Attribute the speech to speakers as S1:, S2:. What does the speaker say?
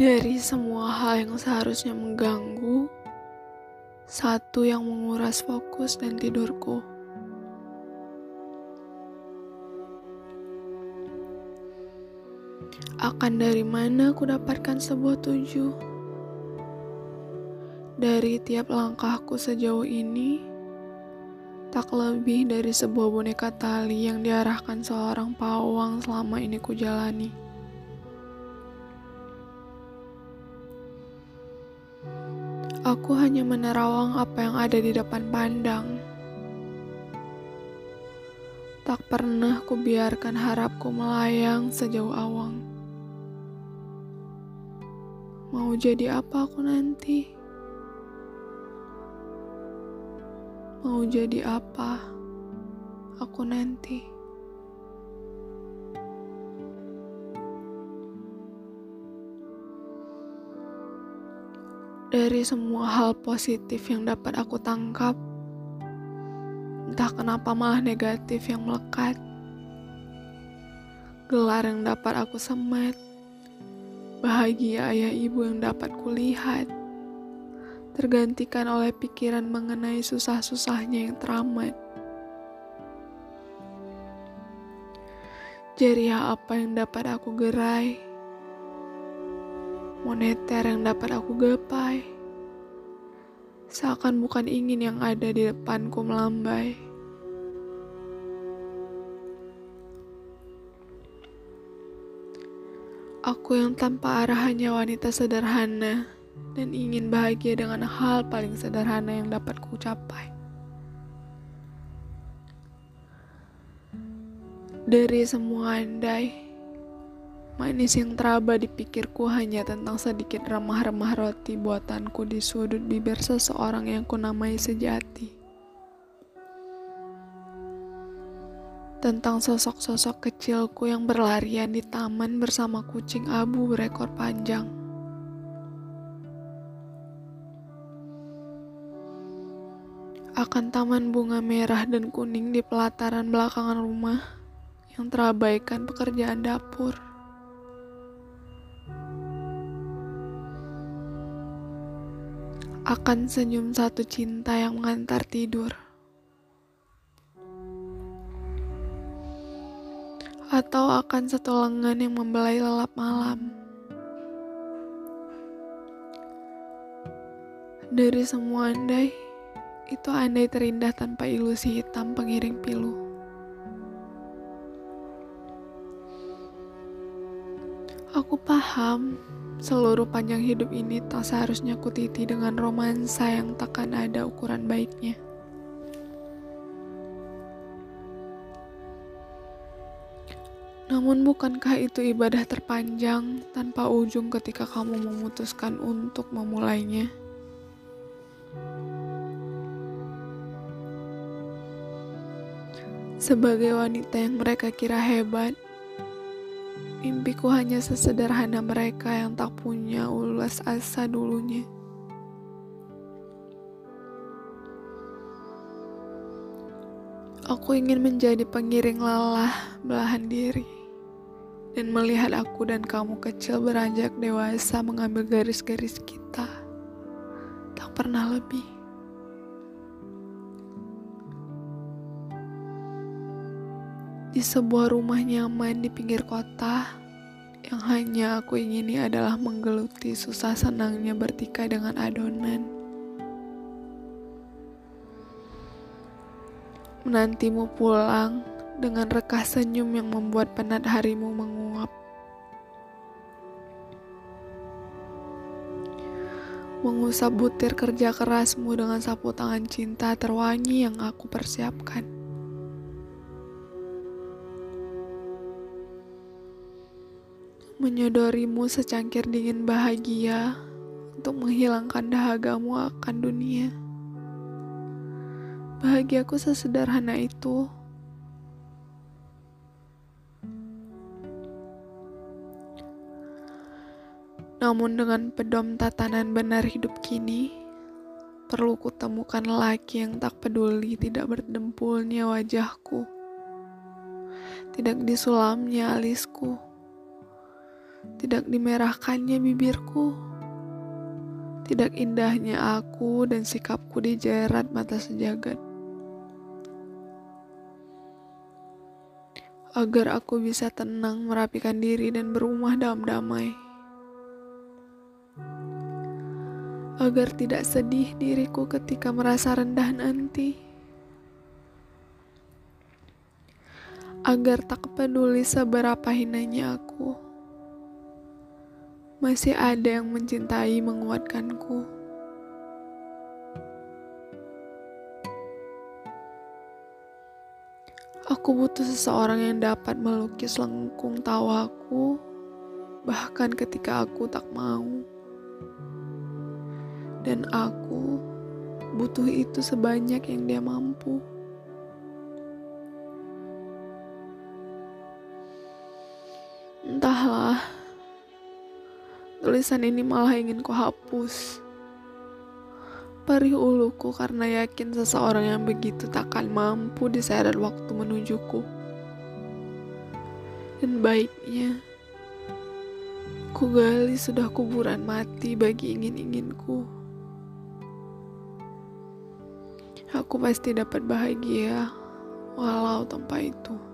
S1: Dari semua hal yang seharusnya mengganggu, satu yang menguras fokus dan tidurku. Akan dari mana aku dapatkan sebuah tujuh? Dari tiap langkahku sejauh ini, tak lebih dari sebuah boneka tali yang diarahkan seorang pawang selama ini ku jalani. Aku hanya menerawang apa yang ada di depan pandang. Tak pernah ku biarkan harapku melayang sejauh awang. Mau jadi apa aku nanti? Mau jadi apa aku nanti? Dari semua hal positif yang dapat aku tangkap, entah kenapa malah negatif yang melekat. Gelar yang dapat aku semat, bahagia ayah ibu yang dapat kulihat, tergantikan oleh pikiran mengenai susah-susahnya yang teramat. Jariah apa yang dapat aku gerai, moneter yang dapat aku gapai. Seakan bukan ingin yang ada di depanku melambai. Aku yang tanpa arah hanya wanita sederhana dan ingin bahagia dengan hal paling sederhana yang dapat ku capai. Dari semua andai, Manis yang teraba di pikirku hanya tentang sedikit remah-remah roti buatanku di sudut bibir seseorang yang kunamai sejati. Tentang sosok-sosok kecilku yang berlarian di taman bersama kucing abu berekor panjang. Akan taman bunga merah dan kuning di pelataran belakangan rumah yang terabaikan pekerjaan dapur. Akan senyum satu cinta yang mengantar tidur. Atau akan satu lengan yang membelai lelap malam. Dari semua andai, itu andai terindah tanpa ilusi hitam pengiring pilu. Aku paham Seluruh panjang hidup ini tak seharusnya kutiti dengan romansa yang takkan ada ukuran baiknya. Namun bukankah itu ibadah terpanjang tanpa ujung ketika kamu memutuskan untuk memulainya? Sebagai wanita yang mereka kira hebat, Mimpiku hanya sesederhana mereka yang tak punya ulas asa dulunya. Aku ingin menjadi pengiring lelah belahan diri dan melihat aku dan kamu kecil beranjak dewasa mengambil garis-garis kita. Tak pernah lebih. Di sebuah rumah nyaman di pinggir kota yang hanya aku ingini adalah menggeluti susah senangnya bertikai dengan adonan. Menantimu pulang dengan rekah senyum yang membuat penat harimu menguap. Mengusap butir kerja kerasmu dengan sapu tangan cinta terwangi yang aku persiapkan. Menyodorimu secangkir dingin bahagia untuk menghilangkan dahagamu akan dunia. Bahagiaku sesederhana itu. Namun dengan pedom tatanan benar hidup kini, perlu kutemukan laki yang tak peduli tidak berdempulnya wajahku, tidak disulamnya alisku tidak dimerahkannya bibirku, tidak indahnya aku dan sikapku dijerat mata sejagat. Agar aku bisa tenang merapikan diri dan berumah dalam damai. Agar tidak sedih diriku ketika merasa rendah nanti. agar tak peduli seberapa hinanya aku. Masih ada yang mencintai menguatkanku. Aku butuh seseorang yang dapat melukis lengkung tawaku, bahkan ketika aku tak mau. Dan aku butuh itu sebanyak yang dia mampu. Entahlah, tulisan ini malah ingin ku hapus. Perih uluku karena yakin seseorang yang begitu takkan mampu diseret waktu menujuku. Dan baiknya, ku gali sudah kuburan mati bagi ingin-inginku. Aku pasti dapat bahagia walau tanpa itu.